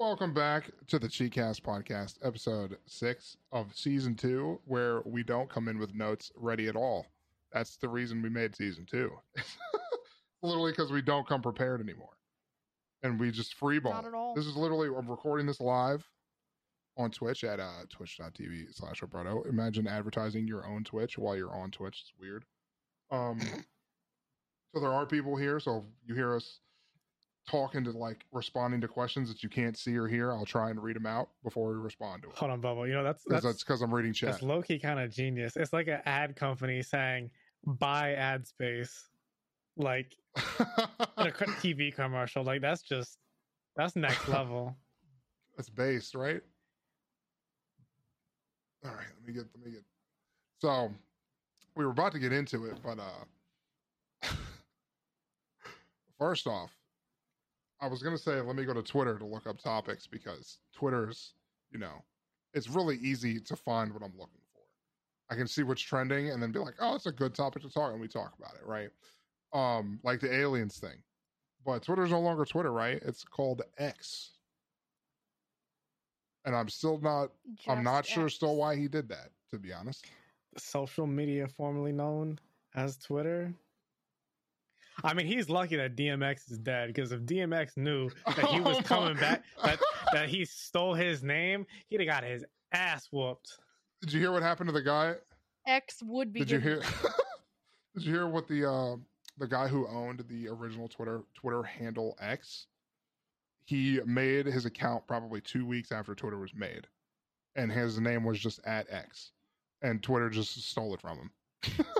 Welcome back to the Cheatcast podcast, episode six of season two, where we don't come in with notes ready at all. That's the reason we made season two. literally because we don't come prepared anymore. And we just freeball. Not at all. This is literally, I'm recording this live on Twitch at uh, twitch.tv slash Roberto. Imagine advertising your own Twitch while you're on Twitch. It's weird. Um, so there are people here. So if you hear us talking to like responding to questions that you can't see or hear, I'll try and read them out before we respond to it. Hold on, Bubble. You know that's Because that's that's because I'm reading chat. that's low key kind of genius. It's like an ad company saying buy ad space, like in a TV commercial. Like that's just that's next level. That's based, right? All right, let me get let me get. So we were about to get into it, but uh first off, I was gonna say let me go to Twitter to look up topics because Twitter's, you know, it's really easy to find what I'm looking for. I can see what's trending and then be like, oh, it's a good topic to talk, and we talk about it, right? Um, like the aliens thing. But Twitter's no longer Twitter, right? It's called X. And I'm still not I'm not Just sure still why he did that, to be honest. Social media formerly known as Twitter. I mean, he's lucky that DMX is dead because if DMX knew that he was Oh coming back, that that he stole his name, he'd have got his ass whooped. Did you hear what happened to the guy? X would be. Did you hear Did you hear what the uh the guy who owned the original Twitter Twitter handle X? He made his account probably 2 weeks after Twitter was made. And his name was just at X. And Twitter just stole it from him.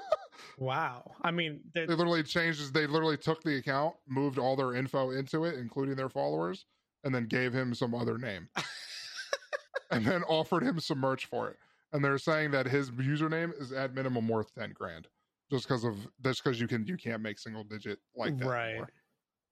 Wow. I mean, they literally changed his, they literally took the account, moved all their info into it, including their followers, and then gave him some other name. and then offered him some merch for it. And they're saying that his username is at minimum worth ten grand. Just because of that's because you can you can't make single digit like that. Right. anymore.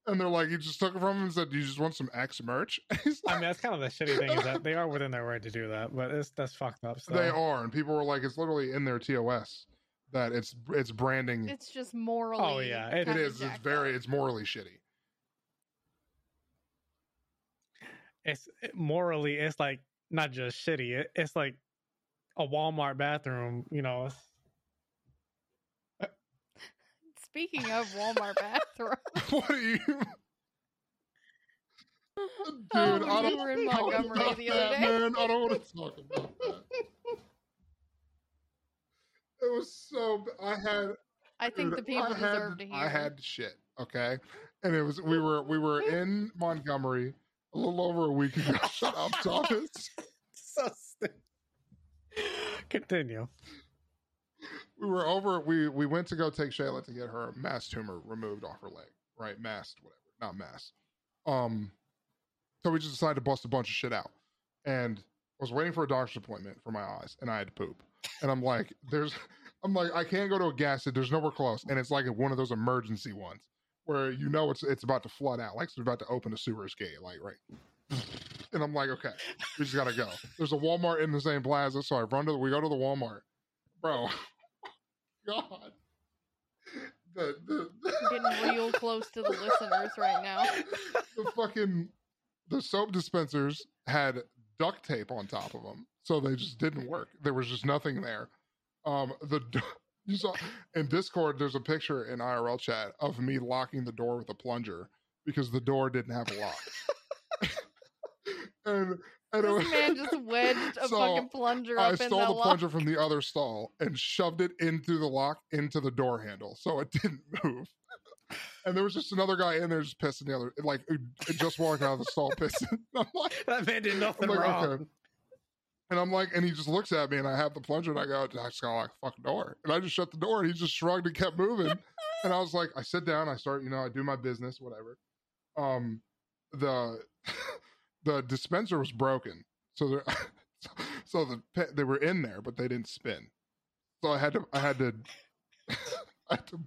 And they're like, you just took it from him and said, you just want some X merch? He's I mean, that's kind of the shitty thing is that they are within their right to do that, but it's that's fucked up. So. they are. And people were like, it's literally in their TOS that it's it's branding It's just oh, morally. Oh, yeah, it it. It's very up. it's morally shitty. It's it- morally, it's like not just shitty. It, it's like a Walmart bathroom. You know, Speaking of Walmart bathroom, what are you oh, Dude, Oh, I don't were in talk Montgomery about the other that, day. Man, I don't want to talk about that. It was so. I had. I think the people I had, deserve to hear. I had shit. Okay, and it was. We were. We were in Montgomery a little over a week ago. Shut up, Thomas. so stupid. Continue. We were over. We we went to go take Shayla to get her mass tumor removed off her leg. Right, mass, whatever, not mass. Um, so we just decided to bust a bunch of shit out, and I was waiting for a doctor's appointment for my eyes, and I had to poop. And I'm like, there's, I'm like, I can't go to a gas station. There's nowhere close, and it's like one of those emergency ones where you know it's it's about to flood out, like it's about to open a sewer's gate, like right. And I'm like, okay, we just gotta go. There's a Walmart in the same plaza, so I run to the, we go to the Walmart, bro. God, the the, Getting real close to the listeners right now. the fucking the soap dispensers had duct tape on top of them, so they just didn't work. There was just nothing there. Um, the you saw in Discord, there's a picture in IRL chat of me locking the door with a plunger because the door didn't have a lock. and and it This was- man just wedged a So, fucking plunger up in stole that the lock. plunger from the other stall and shoved it into the lock into the door handle, so it didn't move. And there was just another guy in there just pissing the other, like just walking out of the stall pissing. I'm like, That man did nothing I'm like, wrong. okay. And I'm like, and he just looks at me, and I have the plunger, and I go, I just got like fucking door, and I just shut the door, and he just shrugged and kept moving. and I was like, I sit down, I start, you know, I do my business, whatever. Um, the the dispenser was broken, so there, so the pe- they were in there, but they didn't spin. So I had to, I had to, I had to,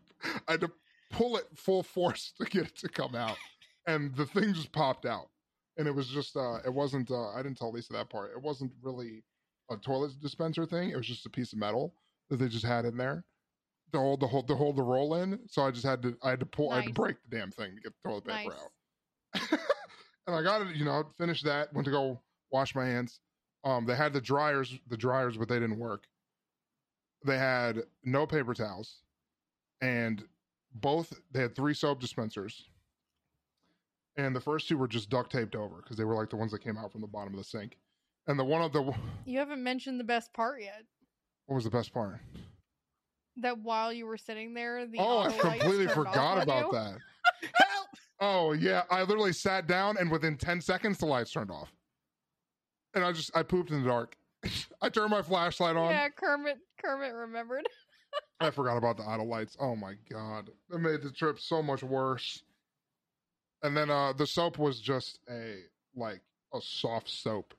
I had to pull it full force to get it to come out, and the thing just popped out and it was just uh it wasn't uh i didn't tell lisa that part it wasn't really a toilet dispenser thing it was just a piece of metal that they just had in there to hold the hold to hold the roll in so i just had to i had to pull i had to break the damn thing to get the toilet paper Nice. out and I got it. You know, finished that. Went to go wash my hands. Um, they had the dryers, the dryers, but they didn't work. They had no paper towels, and both they had three soap dispensers, and the first two were just duct taped over because they were like the ones that came out from the bottom of the sink. And the one of the You haven't mentioned the best part yet. What was the best part? That while you were sitting there, the oh, I completely forgot about that. Oh yeah, I literally sat down and within ten seconds the lights turned off, and I just I pooped in the dark. I turned my flashlight on. Yeah, Kermit. Kermit remembered. I forgot about the idle lights. Oh my god, that made the trip so much worse. And then uh the soap was just a like a soft soap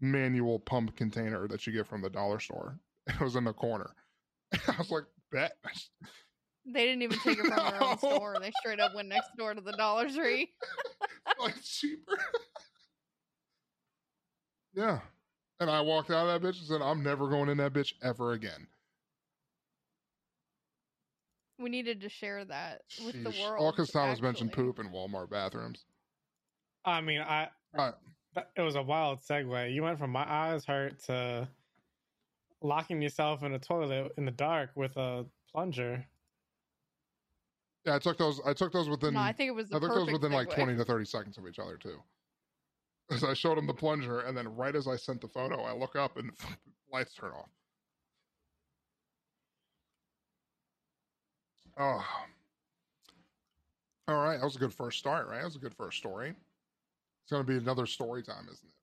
manual pump container that you get from the dollar store. It was in the corner. I was like, bet. They didn't even take it from their own No. store. They straight up went next door to the Dollar Tree. like cheaper. yeah. And I walked out of that bitch and said, I'm never going in that bitch ever again. We needed to share that with the world. All because Thomas mentioned poop in Walmart bathrooms. I mean, I. Right. It was a wild segue. You went from my eyes hurt to locking yourself in a toilet in the dark with a plunger. Yeah, I took those. I took those within. No, I think it was the I took those perfect within like 20 to 30 seconds of each other too. As I showed him the plunger, and then right as I sent the photo, I look up and lights turn off. Oh. All right, that was a good first start, right? That was a good first story. It's going to be another story time, isn't it?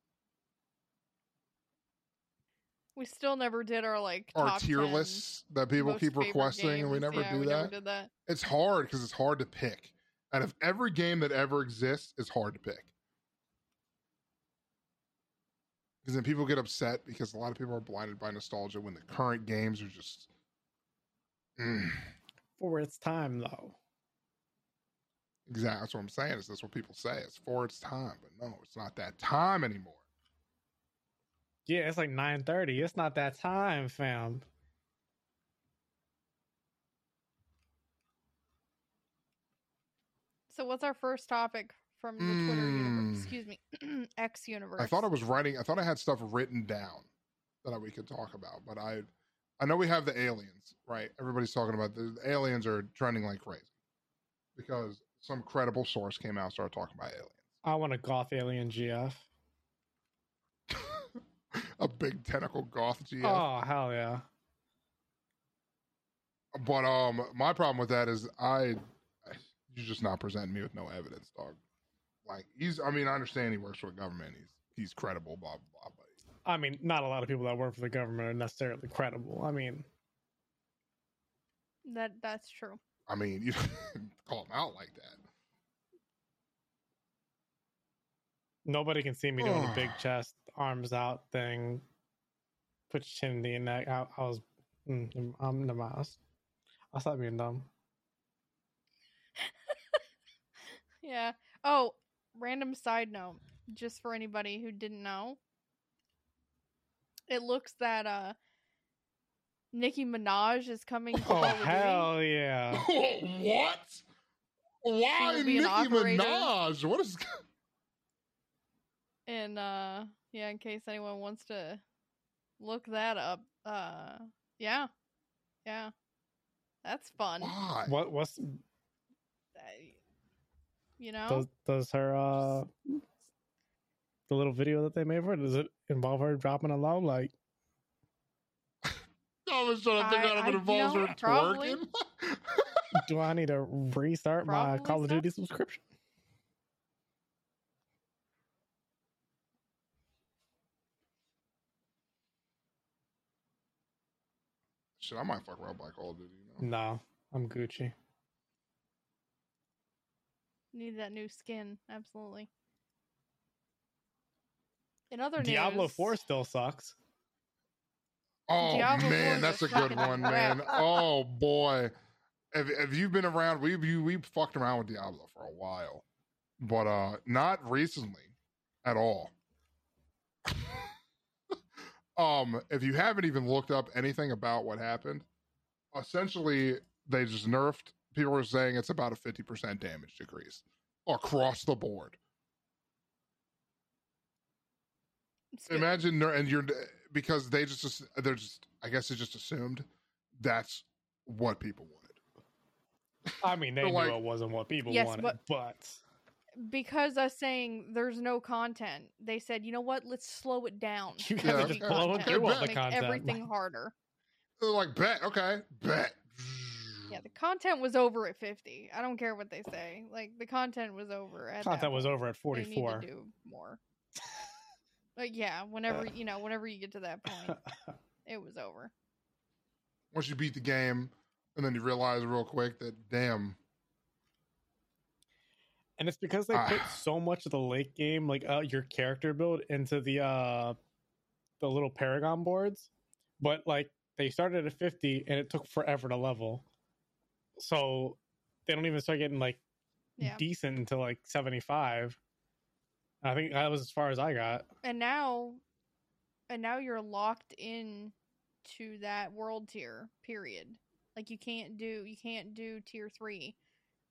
We still never did our like Our tier 10 lists that people keep requesting, and we never Yeah, do we that. Never that. It's hard because it's hard to pick. And if every game that ever exists is hard to pick. Because then people get upset because a lot of people are blinded by nostalgia when the current games are just. Mm, For its time, though. exactly. That's what I'm saying. Is that's what people say? It's for its time, but no, it's not that time anymore. Yeah, it's like nine thirty. It's not that time, fam. So what's our first topic from the Twitter Mm. universe? Excuse me, X universe. I thought I was writing. I thought I had stuff written down that we could talk about, but I, I know we have the aliens, right? Everybody's talking about the, the aliens are trending like crazy because some credible source came out and started talking about aliens. I want a goth alien GF. a big tentacle goth GF. Oh hell yeah! But um, my problem with that is I, you're just not presenting me with no evidence, dog. Like he's, I mean, I understand he works for the government. He's he's credible, blah blah blah. But I mean, not a lot of people that work for the government are necessarily credible. I mean, that that's true. I mean, you call them out like that. nobody can see me doing a big chest, arms out thing. Put your chin in the neck. I, I was, mm, I'm the mouse. I stopped being dumb. Yeah. Oh, random side note, just for anybody who didn't know. It looks that uh Nicki Minaj is coming to Oh Call of hell yeah! what? Why will be Nicki. Minaj? What is? And uh yeah, in case anyone wants to look that up. Uh yeah. Yeah. That's fun. Why? What what's I- You know? does does her uh the little video that they made for her? Does it involve her dropping a low? Like, I was trying to think I- out if I- it you involves know, her twerking. do I need to restart my Call of. Duty subscription? Shit, I might fuck around by Call of Duty. You know? No, I'm Gucci. Need that new skin, absolutely. In other Diablo news, Four still sucks. Oh Diablo man, that's a good one, man. Oh boy, if if you've been around, we we we fucked around with Diablo for a while, but uh, not recently at all. um, if you haven't even looked up anything about what happened, essentially they just nerfed. People are saying it's about a fifty percent damage decrease across the board. It's good. Imagine, ner- and you're because they just ass- they're just. I guess they just assumed that's what people wanted. I mean, they So, knew like- it wasn't what people Yes, wanted, but- but because us saying there's no content, they said, you know what? Let's slow it down. You guys are Every just blowing through all the make content. everything harder. They're like, bet, okay, bet. Yeah, the content was over at 50. I don't care what they say. Like the content was over at that content was over at They need 44. to do more. Like yeah, whenever you know, whenever you get to that point, it was over. Once you beat the game, and then you realize real quick that damn, and it's because they put Ah. so much of the late game, like uh, your character build, into the uh the little Paragon boards, but like they started at 50 and it took forever to level, so they don't even start getting like Yeah. decent until like 75. I think that was as far as I got. And now and now you're locked in to that world tier, period. Like you can't do you can't do tier 3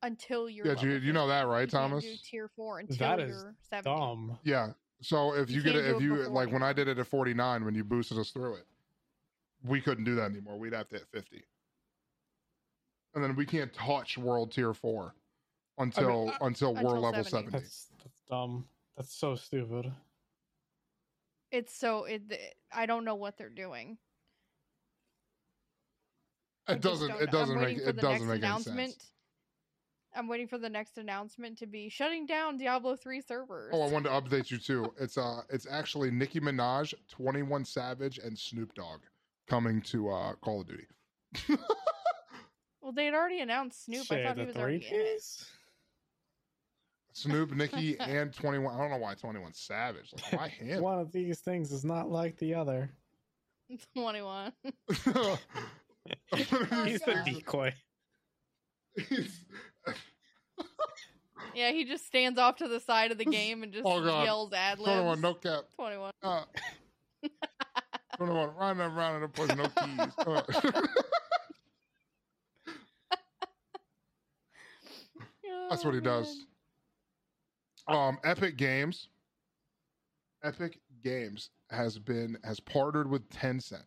until you're yeah, you, you know that right, You can't Thomas? do tier 4 until That is you're 70. Dumb. Yeah. So if You you, get it, if it you before like when I did it at 49 when you boosted us through it, we couldn't do that anymore. We'd have to hit 50. And then we can't touch world tier 4 until I- until we're Until level 70. 70. That's that's dumb. That's so stupid. It's so it I don't know what they're doing. It doesn't don't it doesn't I'm make waiting for it the doesn't next make any sense. I'm waiting for the next announcement to be shutting down Diablo 3 servers. Oh, I wanted to update you too. It's uh it's actually Nicki Minaj, 21 Savage and Snoop Dogg coming to uh Call of Duty. well, they had already announced Snoop. I thought the he was already in it. Piece? Snoop, Nicki, and 21. I don't know why 21 Savage. Like, why him? One of these things is not like the other. 21. He's the decoy. He's- yeah, he just stands off to the side of the game and just Oh, God. yells ad 21, no cap. 21. Uh, 21, round and round and push, no keys. Uh, that's what he Oh, does. Man. Um, Epic Games. Epic Games has been has partnered with Tencent.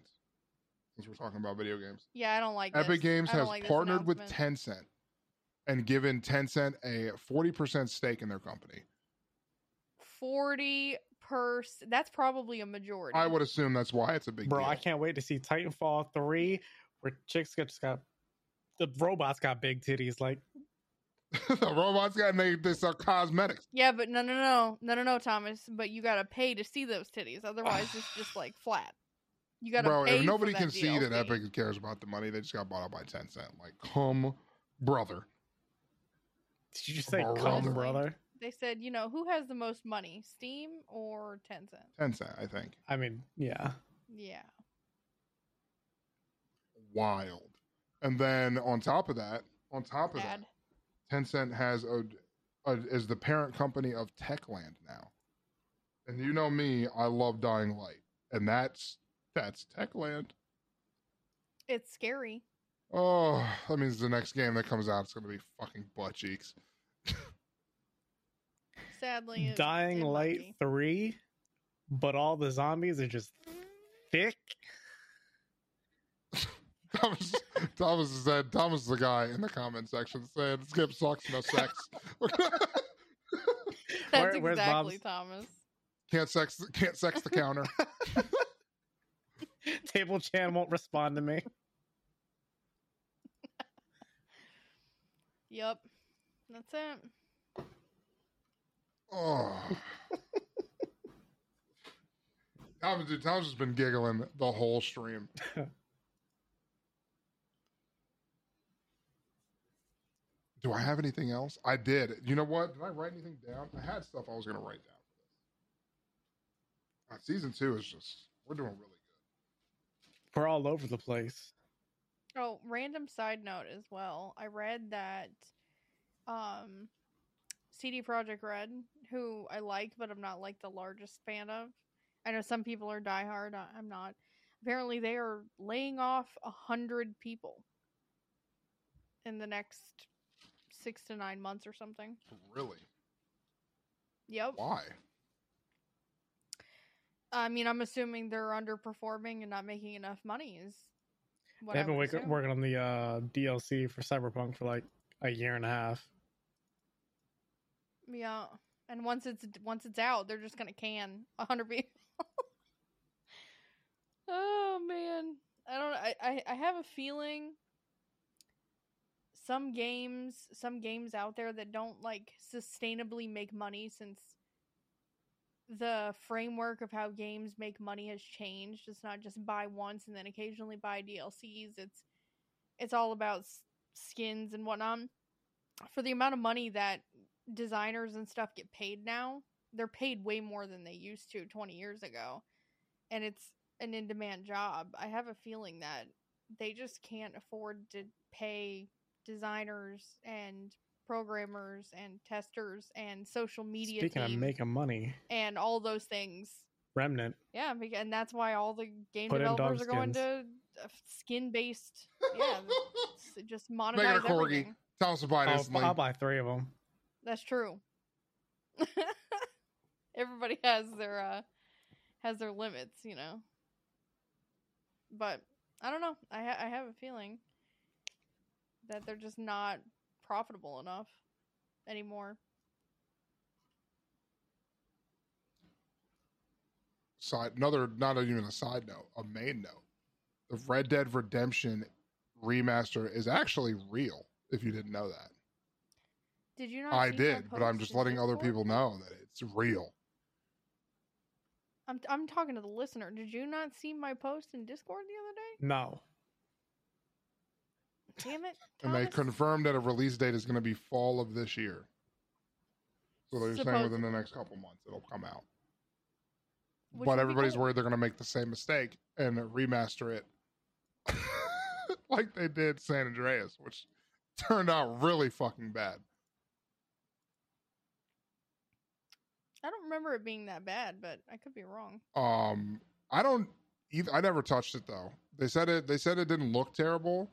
Since we're talking about video games, Yeah, I don't like Epic this. Games has like partnered with announcement. Tencent and given Tencent a forty percent stake in their company. 40 per. That's probably a majority. I would assume that's why it's a big Bro, deal. I can't wait to see Titanfall 3 where chicks got just got the robots got big titties. Like, the robots got they, they sell cosmetics. Yeah, but no, no, no, no, no, no, Thomas. But you gotta pay to see those titties. Otherwise, it's just like flat. You gotta Bro, pay if nobody for can that see that Epic cares about the money, they just got bought out by Tencent. Like, come, brother. did you just say Bro, come, brother. brother? They said, you know, who has the most money, Steam or Tencent? Tencent, I think. I mean, yeah. Yeah. Wild. And then on top of that, on top of Bad. that, Tencent has a, a is the parent company of Techland now. And you know me, I love Dying Light, and that's that's Techland. It's scary. Oh, that means the next game that comes out is going to be fucking butt cheeks. Sadly, Dying Light be. 3, but all the zombies are just thick. Thomas, Thomas said Thomas is the guy in the comment section saying Skip sucks, no sex. That's Where- where's exactly Bob's? Thomas. can't sex can't sex the counter. Table Chan won't respond to me. Yep. That's it. Oh. Thomas, dude, Thomas has been giggling the whole stream. Do I have anything else? I did. You know what? Did I write anything down? I had stuff I was going to write down for this. Uh, season two is just, we're doing really good. We're all over the place. Oh, random side note as well. I read that um CD Projekt Red, who I like but I'm not like the largest fan of. I know some people are diehard. I- I'm not. Apparently, they are laying off a hundred people in the next six to nine months or something. Really? Yep. Why? I mean, I'm assuming they're underperforming and not making enough money. Is what They've I been would working on the uh, DLC for Cyberpunk for like a year and a half. Yeah, and once it's once it's out, they're just gonna can a hundred people. oh man, I don't. I, I I have a feeling some games, some games out there that don't like sustainably make money since the framework of how games make money has changed. It's not just buy once and then occasionally buy DLCs. It's it's all about s- skins and whatnot. For the amount of money that designers and stuff get paid now, they're paid way more than they used to 20 years ago. And it's an in demand job. I have a feeling that they just can't afford to pay designers and programmers and testers and social media Speaking of team making money, and all those things. Remnant. Yeah, and that's why all the game Put developers are going skins. to skin based. Yeah, just Make it monetize a corgi. everything. Tell us to buy it I'll. I'll buy three of them. That's true. Everybody has their uh has their limits, you know. But I don't know. I ha- I have a feeling that they're just not profitable enough anymore. side another not even a side note a main note the red dead redemption remaster is actually real if you didn't know that Did you not? i see did but i'm just in letting other people know that it's real I'm I'm talking to the listener. Did you not see my post in Discord the other day? No. Damn it! and they Thomas. confirmed that a release date is going to be fall of this year so they're saying within the next couple months it'll come out Which but be everybody's cool. worried they're going to make the same mistake and remaster it like they did san andreas which turned out really fucking bad I don't remember it being that bad, but I could be wrong. Um, I don't either. I never touched it though. They said it. They said it didn't look terrible,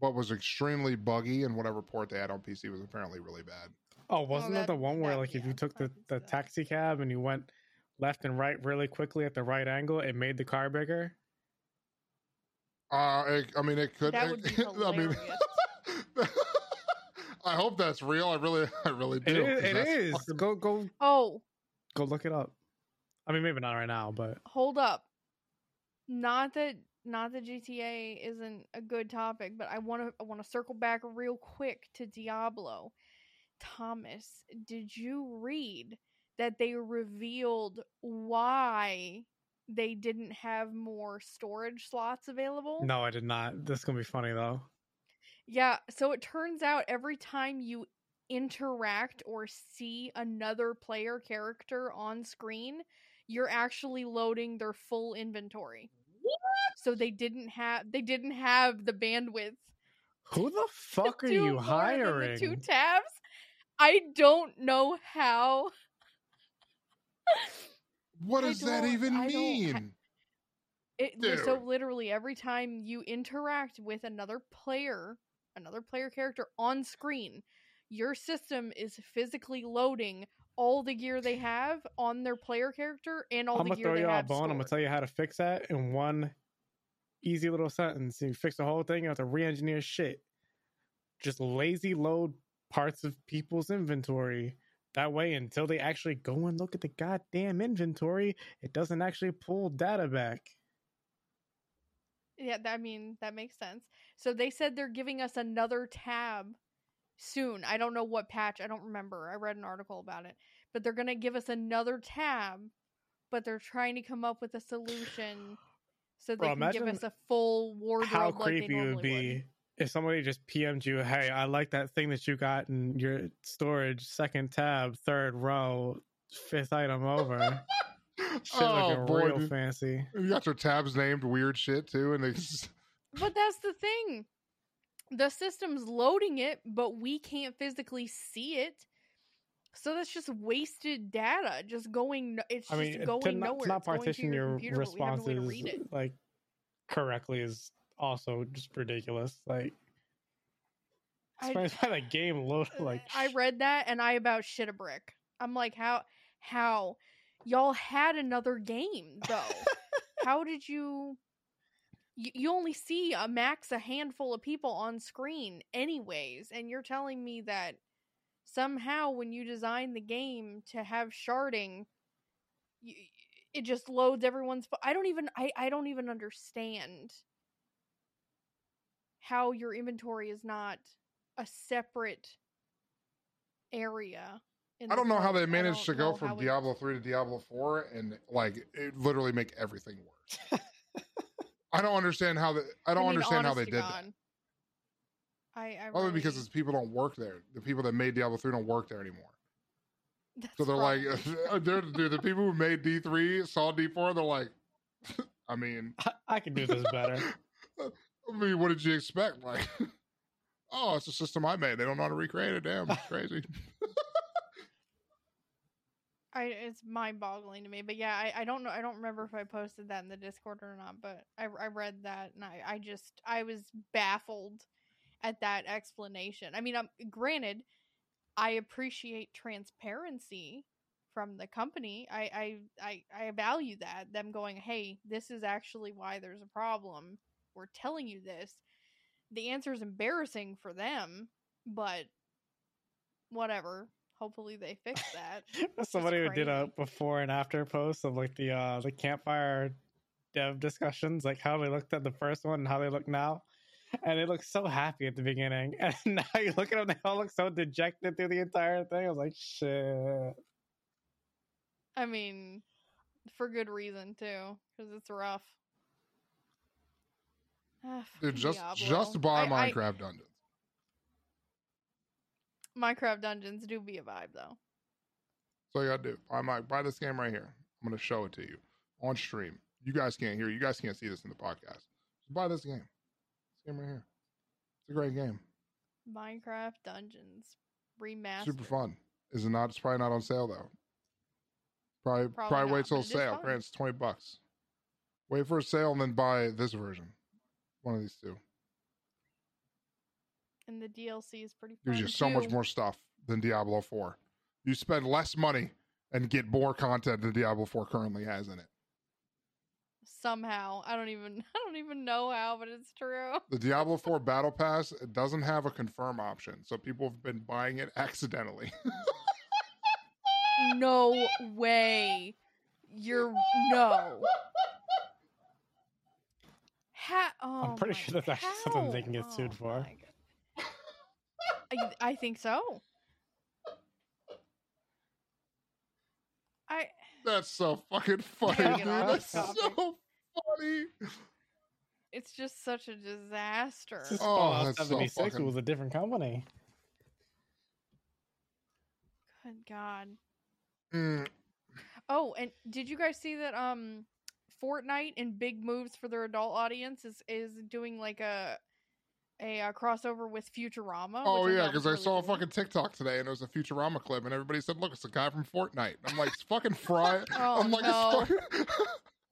but was extremely buggy, and whatever port they had on PC was apparently really bad. Oh, wasn't that, that- the one where that- like if you took the, the so. taxi cab and you went left and right really quickly at the right angle, it made the car bigger? Uh, it, I mean, it could. That would be I mean, hilarious. I hope that's real. I really, I really do. is. 'cause It that's is. fucking- Go go Oh, go look it up. I mean, maybe not right now, but hold up. Not that not that GTA isn't a good topic, but I want to I want to circle back real quick to Diablo. Thomas, did you read that they revealed why they didn't have more storage slots available? no, I did not. This is gonna be funny though. Yeah, so it turns out every time you interact or see another player character on screen, you're actually loading their full inventory. So they didn't have they didn't have the bandwidth Who the fuck are do you more the hiring? two tabs. I don't know how. What does that even I don't ha- mean? It, so literally every time you interact with another player, another player character on screen, your system is physically loading all the gear they have on their player character and all I'm the gonna gear throw they you a have. bone. I'm gonna tell you how to fix that in one easy little sentence. You fix the whole thing. You have to re-engineer shit. Just lazy load parts of people's inventory. That way, until they actually go and look at the goddamn inventory, it doesn't actually pull data back. Yeah, I mean that makes sense. So they said they're giving us another tab soon. I don't know what patch. I don't remember. I read an article about it, but they're gonna give us another tab. But they're trying to come up with a solution so they Bro, can give us a full wardrobe. How like creepy it would normally be if somebody just PM'd you, "Hey, I like that thing that you got in your storage, second tab, third row, fifth item over." Shit oh looking boy, real dude. fancy. you got your tabs named weird shit too, and they just, But that's the thing. The system's loading it, but we can't physically see it. So that's just wasted data, just going. It's I just going to not, nowhere. to not partition your computer, we have no responses like correctly is also just ridiculous. Like, I- especially by the game load, like I read that and I about shit a brick. I'm like, how, how y'all had another game though. How did you, you? You only see a max a handful of people on screen, anyways, and you're telling me that somehow when you design the game to have sharding, you, it just loads everyone's. I don't even. I I don't even understand how your inventory is not a separate area. I don't know how they managed to go from Diablo 3 to Diablo 4 and like it literally make everything worse. I don't understand how the I don't mean, understand how they did God. that. I, I Only because really- it's people don't work there. The people that made Diablo 3 don't work there anymore. that's So they're like, uh, they're, dude, the people who made D3 saw D4, they're like, I mean, I, I can do this better. I mean, what did you expect? Like, oh, it's a system I made. They don't know how to recreate it. Damn, it's crazy. I it's mind boggling to me. But yeah, I, I don't know. I don't remember if I posted that in the Discord or not. But I I read that and I I just I was baffled at that explanation. I mean, I'm granted, I appreciate transparency from the company. I I I, I value that them going, hey, this is actually why there's a problem. We're telling you this. The answer is embarrassing for them, but whatever. Hopefully they fix that. Somebody who did a before and after post of like the uh the campfire dev discussions, like how they looked at the first one and how they look now. And they look so happy at the beginning. And now you look at them, they all look so dejected through the entire thing. I was like, shit. I mean, for good reason too, because it's rough. Dude, just Diablo. just buy I- I- Minecraft Dungeons. Minecraft Dungeons do be a vibe though. So you gotta do. Buy my buy this game right here. I'm gonna show it to you on stream. You guys can't hear. You guys can't see this in the podcast. Just buy this game. This game right here. It's a great game. Minecraft Dungeons remastered. Super fun. Is it not? It's probably not on sale though. Probably Probably probably, wait till sale. Grant's twenty bucks. Wait for a sale and then buy this version. One of these two. And the DLC is pretty fun just you so much more stuff than Diablo 4. You spend less money and get more content than Diablo 4 currently has in it. Somehow, I don't even I don't even know how, but it's true. The Diablo 4 Battle Pass it doesn't have a confirm option, so people have been buying it accidentally. no way. You're no. Ha- oh I'm pretty sure that's actually something they can get how? sued Oh for. My God. I, I think so. I That's so fucking funny, dude. That's so funny. it's just such a disaster. This is Oh, Fallout that's so 76 fucking- was a different company. Good God. Mm, Oh, and did you guys see that um Fortnite and Big Moves for their adult audience is is doing like a a, uh crossover with Futurama? Oh which yeah, thought was because I really saw a fucking TikTok today and it was a Futurama clip and everybody said, "Look, it's a guy from Fortnite." I'm like, "It's fucking Fry." Oh, I'm like, no. it's fucking...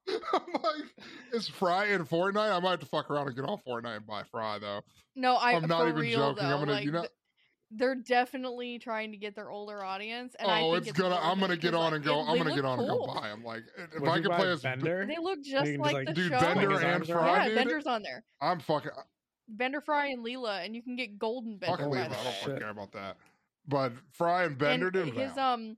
I'm like, "Is Fry in Fortnite?" I might have to fuck around and get off Fortnite and buy Fry though. No, I I'm not even real, joking. Though, I'm gonna, like, you know, th- they're definitely trying to get their older audience, and I oh, think it's gonna. I'm gonna get on like, and go. I'm gonna get look on and go buy. I'm like, if Would I you can play as Bender? They look just can just, like like, the dude, show. Bender and Fry, yeah, dude. Bender's on there. I'm fucking Bender, Fry, and Leela, and you can get Golden fuck Bender. by Leave. I don't way. Shit. care about that. But Fry and Bender, and dude, his wow. um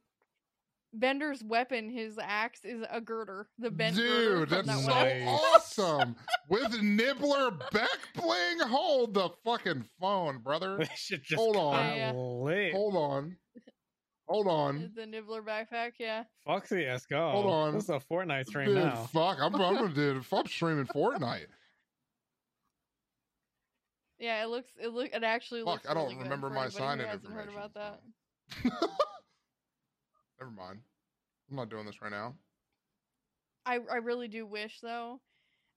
Bender's weapon, his axe is a girder. The Bender. Dude, that's that so weapon. Nice. awesome. With Nibbler back playing. Hold the fucking phone, brother. Just Hold on. Yeah, yeah. lit. Hold on. Hold on. The Nibbler backpack, yeah. Foxy, let's go. Hold on. This is a Fortnite stream Dude, now. fuck. I'm, I'm gonna do if I'm streaming Fortnite. Yeah, it looks it look it actually Fuck, looks I don't really remember my anybody who sign-in hasn't heard information, about that. Never mind. I'm not doing this right now. I I really do wish though.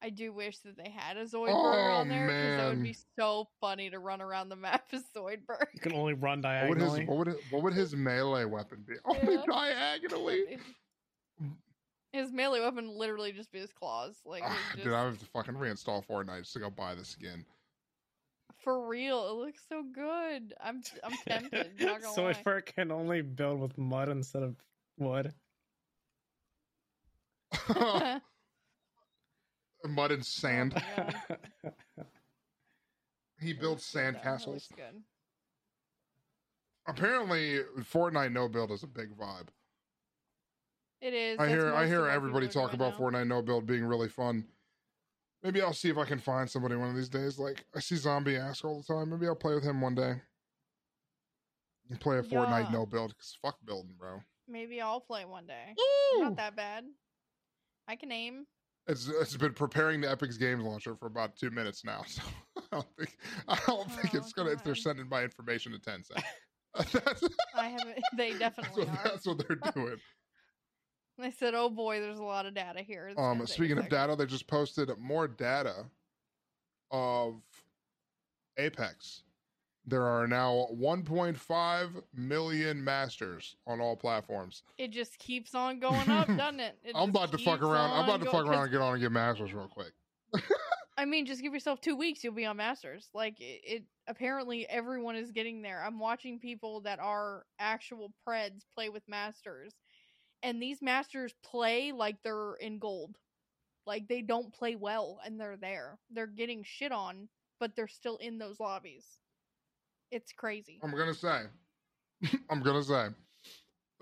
I do wish that they had a Zoidberg Oh, on there because that would be so funny to run around the map as Zoidberg. You can only run What would his diagonally. what would, his, what would his melee weapon be? Only Yeah. diagonally. His melee weapon literally just be his claws. Like Ah, it's Dude, I have to fucking reinstall Fortnite just to go buy the skin. For real, it looks so good. I'm I'm tempted. so lie. Zoidberg can only build with mud instead of wood. Mud and oh sand. Oh. He builds sand though. Castles. looks good. Apparently, Fortnite no build is a big vibe. It is. I That's hear I hear everybody talk doing about now. Fortnite no build being really fun. Maybe I'll see if I can find somebody one of these days. Like I see Zombie ask all the time. Maybe I'll play with him one day. And play a Fortnite Yeah. no build because fuck building, bro. Maybe I'll play one day. Woo! Not that bad. I can aim. It's it's been preparing the Epic's Games launcher for about two minutes now. So I don't think I don't think Oh, it's gonna. If they're sending my information to Tencent, that's, I haven't. They that's definitely what are. that's what they're doing. They said, "Oh boy, there's a lot of data here." It's Um, gonna take a speaking of data, they just posted more data of Apex. There are now 1.5 million masters on all platforms. it just keeps on going up, doesn't it? It I'm about to fuck around. I'm about to fuck around and get on and get masters real quick. I mean, just give yourself two weeks, you'll be on Masters. Like it, it apparently everyone is getting there. I'm watching people that are actual Preds play with Masters, and these Masters play like they're in gold. Like they don't play well, and they're there. They're getting shit on, but they're still in those lobbies. It's crazy. I'm gonna say, I'm gonna say,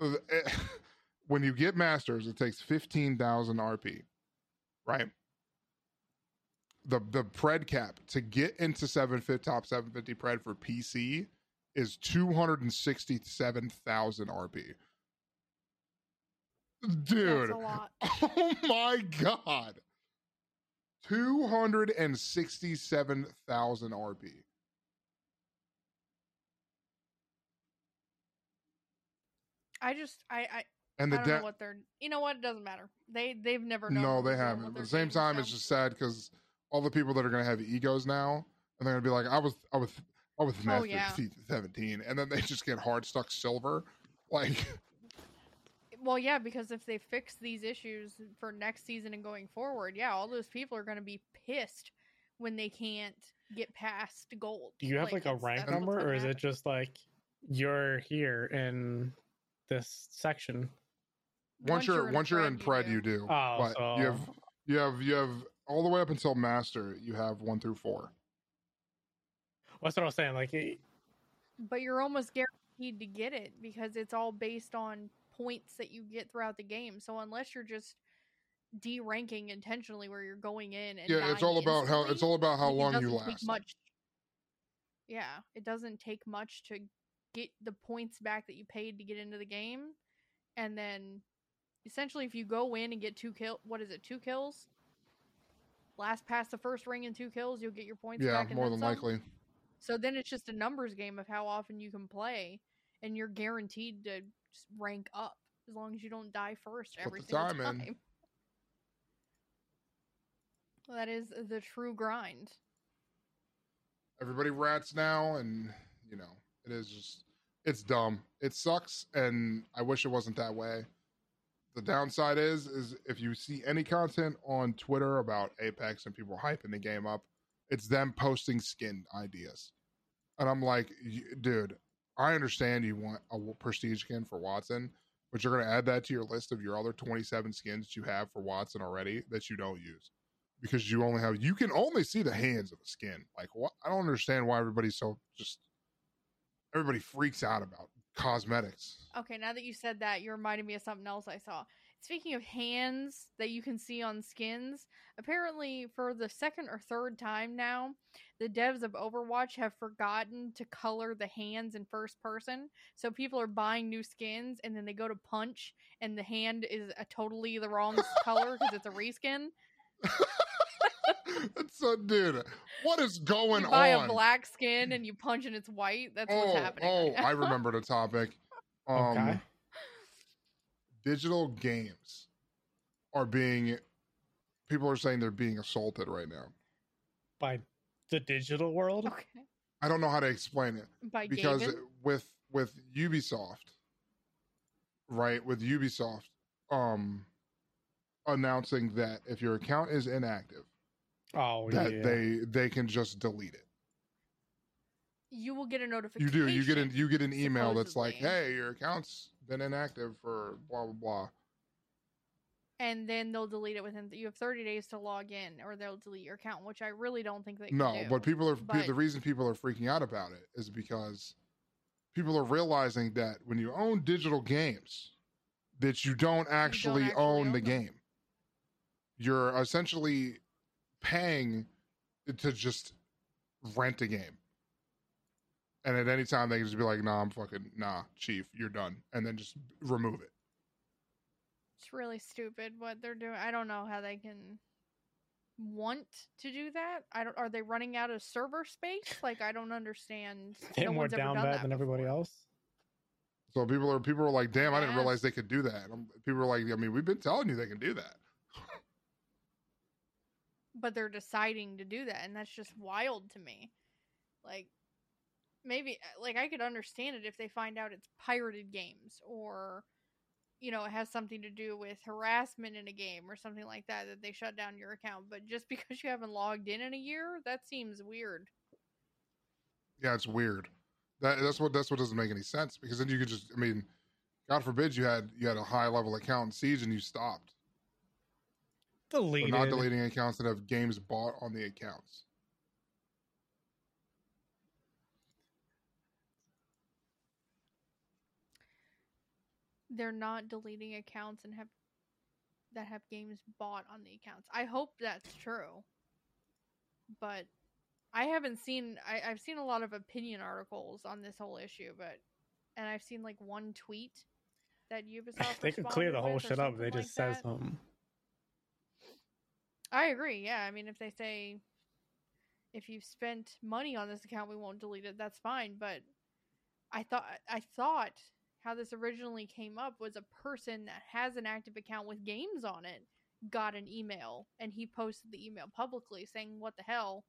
uh, eh, when you get masters, it takes 15,000 RP, right? The the pred cap to get into 750 top 750 pred for PC is 267,000 RP. Dude, That's a lot. oh my god. 267,000 RP. I just I I, And I the don't da- know what they're. You know what? It doesn't matter. They they've never known. No, they haven't. But at the same time, it's just sad because all the people that are going to have egos now, and they're going to be like, I was, I was, I was Master Oh, yeah. 17, and then they just get hard stuck silver. Like, Well, yeah, because if they fix these issues for next season and going forward, yeah, all those people are going to be pissed when they can't get past gold. Do you have like, a rank number, gonna or is it just like you're here in this section? once, you're, in once you're in Pred, Pred, you do. Oh, but so you have, you have, you have all the way up until Master. You have one through four. that's what I was saying. Like, it- But you're almost guaranteed to get it because it's all based on points that you get throughout the game. So unless you're just de-ranking intentionally, where you're going in and Yeah, it's all about how it's all about how long you last. Much. Yeah, it doesn't take much to get the points back that you paid to get into the game, and then essentially, if you go in and get two kill, what is it, two kills? Last past the first ring and two kills, you'll get your points Yeah, back. and more than some. likely. So then it's just a numbers game of how often you can play, and you're guaranteed to just rank up as long as you don't die first Put every single time time. That is the true grind. everybody rats now and you know it is just it's dumb it sucks and i wish it wasn't that way the downside is is if you see any content on twitter about apex and people hyping the game up it's them posting skin ideas and i'm like dude i understand you want a prestige skin for wattson but you're going to add that to your list of your other 27 skins that you have for wattson already that you don't use because you only have you can only see the hands of a skin. Like what? I don't understand why everybody's so just everybody freaks out about cosmetics. Okay, now that you said that, you reminded me of something else I saw. Speaking of hands that you can see on skins, apparently for the second or third time now, the devs of Overwatch have forgotten to color the hands in first person. So people are buying new skins and then they go to punch and the hand is a totally the wrong color because it's a reskin. so, dude, what is going you buy on? a black skin and you punch and it's white. That's oh, what's happening. oh, right. I remember the topic. Um, Okay. Digital games are being. People are saying they're being assaulted right now. by the digital world. Okay. I don't know how to explain it. By because Gaben? with with Ubisoft, right? With Ubisoft, um, announcing that if your account is inactive, Oh that yeah. they they can just delete it. you will get a notification. You do. You get an you get an email that's like, "Hey, your account's been inactive for blah blah blah." and then they'll delete it within. You have 30 days to log in, or they'll delete your account, which I really don't think they. No, can do. but people are But- the reason people are freaking out about it is because people are realizing that when you own digital games, that you don't actually, actually own own the game. You're essentially paying to just rent a game. And at any time they can just be like, nah, I'm fucking nah, chief, you're done. And then just remove it. It's really stupid what they're doing. I don't know how they can want to do that. I don't. Are they running out of server space? Like I don't understand. They're no more one's ever down done bad that than everybody else. So people are people are like, damn, I didn't realize they could do that. And people are like, I mean, we've been telling you they can do that. But they're deciding to do that, and that's just wild to me. Like maybe uh, like I could understand it if they find out it's pirated games or you know, it has something to do with harassment in a game or something like that that they shut down your account. But just because you haven't logged in in a year, that seems weird. Yeah, it's weird. That that's what that's what doesn't make any sense because then you could just I mean, God forbid you had you had a high level account in Siege and you stopped. But Deleted. not deleting accounts that have games bought on the accounts. They're not deleting accounts and have that have games bought on the accounts. I hope that's true. But I haven't seen I, I've seen a lot of opinion articles on this whole issue, but and I've seen like one tweet that Ubisoft they could clear the whole shit up. They like just said that. something. I agree. Yeah, I mean, if they say if you've spent money on this account, we won't delete it. That's fine. But I thought I thought how this originally came up was a person that has an active account with games on it got an email and he posted the email publicly saying, "What the hell."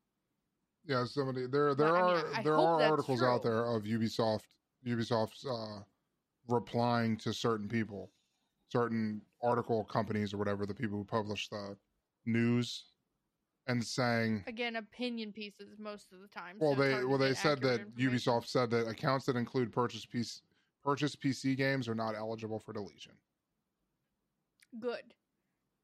Yeah, somebody there there But, I mean, are I there are articles out there of Ubisoft Ubisoft's uh replying to certain people, certain article companies or whatever, the people who publish the news and saying Again, opinion pieces most of the time. Well, so they well they said that. Ubisoft said that accounts that include purchase piece purchase PC games are not eligible for deletion. good.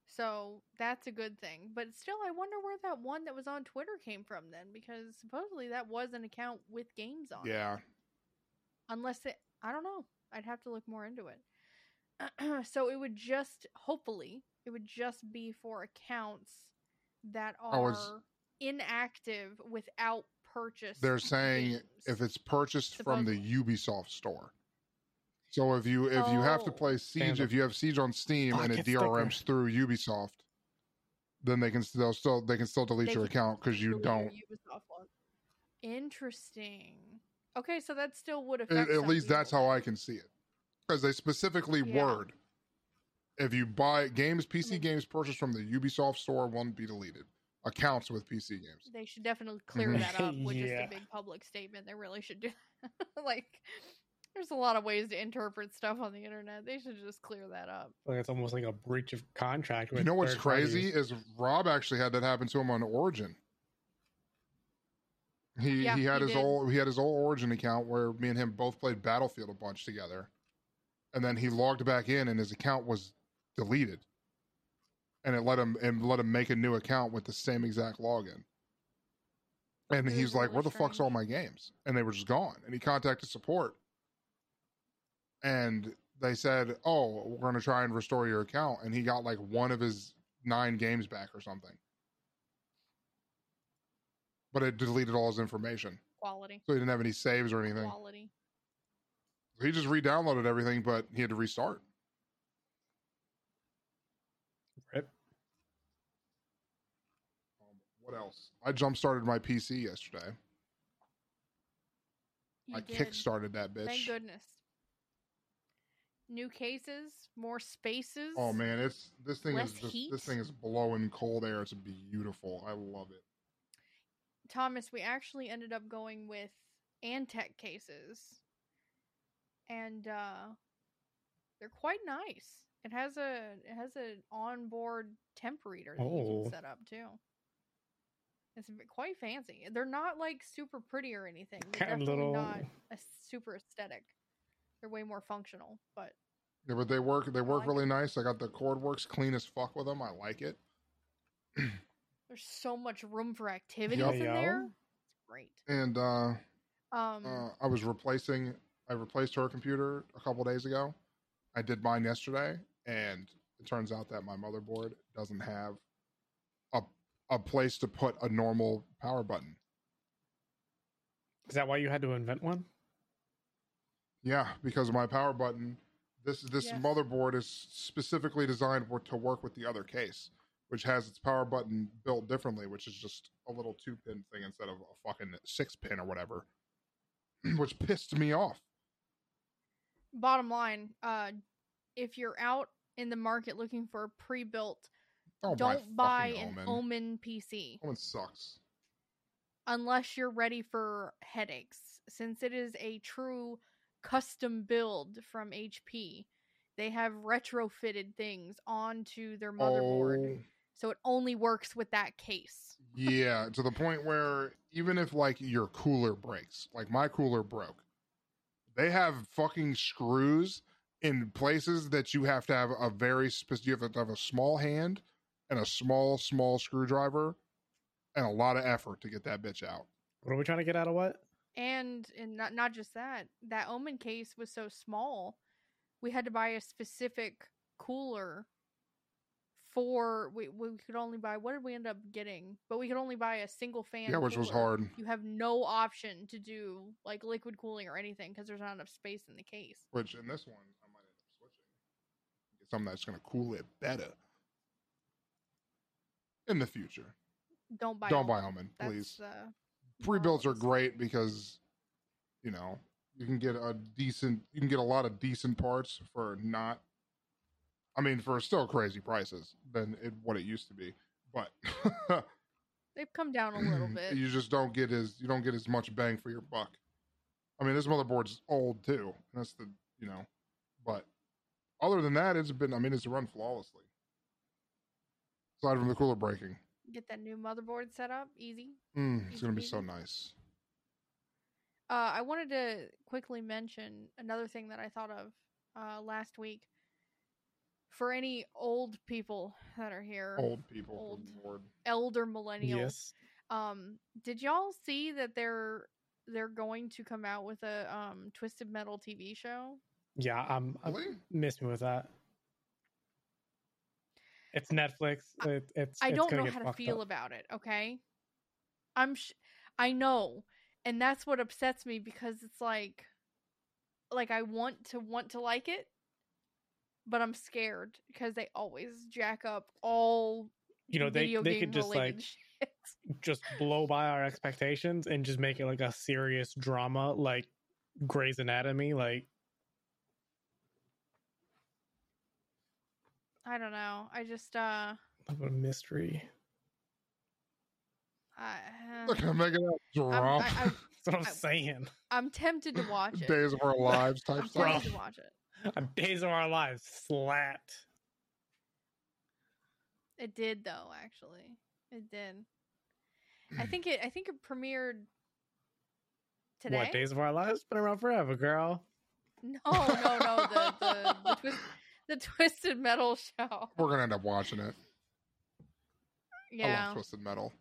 So that's a good thing. But still, I wonder where that one that was on Twitter came from then, because supposedly that was an account with games on it. Yeah, Unless it, I don't know. I'd have to look more into it. so it would just, hopefully, it would just be for accounts that are was- inactive without purchase. they're saying games. if it's purchased from the Ubisoft store. So if you if you have to Oh. play Siege, if you have Siege on Steam Fuck, and it it's sticker. DRMs through Ubisoft, then they can still still they can still delete They your account because you don't. Interesting. Okay, so that still would At, affect. at some least that's how. I can see it, because they specifically Yeah. word if you buy games PC mean- mm-hmm. games purchased from the Ubisoft store won't be deleted. Accounts with PC games. They should definitely clear that up with Yeah. just a big public statement. They really should do. like, there's a lot of ways to interpret stuff on the internet. They should just clear that up. Like it's almost like a breach of contract. With You know what's crazy parties. is Rob actually had that happen to him on Origin. He Yeah, he had he his did. old he had his old Origin account where me and him both played Battlefield a bunch together, and then he logged back in and his account was deleted, and it let him and let him make a new account with the same exact login. And he's like, really "Where the fuck's all my games?" And they were just gone. And he contacted support, and they said, "Oh, we're going to try and restore your account." And he got like one of his nine games back or something, but it deleted all his information, Quality. so he didn't have any saves or anything. Quality. He just re-downloaded everything, but he had to restart. Rip. Um, what else? I jump started my PC yesterday. You I did. kick-started that bitch. Thank goodness. New cases, more spaces. Oh man, it's this thing is just heat? this thing is blowing cold air. It's beautiful. I love it. Thomas, we actually ended up going with Antec cases, and uh, they're quite nice. It has a it has an onboard temp reader that you Oh. can set up too. It's quite fancy. They're not like super pretty or anything. They're Kinda definitely little- not a super aesthetic. They're way more functional, but Yeah, but they work. They work like really nice. I got the cord works clean as fuck with them. I like it. There's so much room for activities Yup. in there. It's great. And uh, Um, uh, I was replacing. I replaced her computer a couple days ago. I did mine yesterday, and it turns out that my motherboard doesn't have a a place to put a normal power button. Is that why you had to invent one? Yeah, because of my power button, this this Yes. motherboard is specifically designed for, to work with the other case, which has its power button built differently, which is just a little two pin thing instead of a fucking six pin or whatever, which pissed me off. bottom line, uh, if you're out in the market looking for a pre-built, Don't, don't buy an Omen. Omen PC Omen sucks. unless you're ready for headaches. Since it is a true custom build from HP, they have retrofitted things onto their motherboard, Oh, so it only works with that case. yeah, to the point where even if like your cooler breaks, like my cooler broke, they have fucking screws in places that you have to have a very specific. You have to have a small hand and a small, small screwdriver, and a lot of effort to get that bitch out. What are we trying to get out of what? And and not not just that, that Omen case was so small, we had to buy a specific cooler for we we could only buy what did we end up getting? But we could only buy a single fan. yeah, which was hard. You have no option to do like liquid cooling or anything because there's not enough space in the case. Which in this one, I might end up switching. Get something that's going to cool it better in the future. Don't buy. Don't buy Omen. Please. Uh, pre-builds are moral of the great because you know you can get a decent you can get a lot of decent parts for not i mean for still crazy prices than it, what it used to be but. They've come down a little bit. you just don't get as you don't get as much bang for your buck i mean this motherboard's old too and that's the you know but other than that it's been i mean it's run flawlessly aside from the cooler breaking Get that new motherboard set up easy. mm, it's Easy gonna be so nice Uh, I wanted to quickly mention another thing that I thought of uh, last week. For any old people that are here, old people Old. good lord. elder millennials, Yes. um, did y'all see that they're they're going to come out with a um, Twisted Metal TV show? Yeah, I'm, I'm Really? miss me with that. It's Netflix. It, it's. I don't gonna know how to feel up. about it. Okay, I'm. Sh- I know, and that's what upsets me because it's like, like I want to want to like it, but I'm scared because they always jack up all You know, they they could just like shit. just blow by our expectations and just make it like a serious drama, like Grey's Anatomy. Like I don't know. I just uh, of a mystery. I, Look, I'm making that drop. I, I, That's what I'm I- saying. I'm tempted to watch it. Days of Our Lives type I'm stuff. tempted to watch it. On Days of Our Lives slapped. It did though, actually. It did. I think it. I think it premiered today. What Days of Our Lives been around forever, girl. No, no, no. The the the, twist, the Twisted Metal show. We're gonna end up watching it. I Yeah. love Twisted Metal.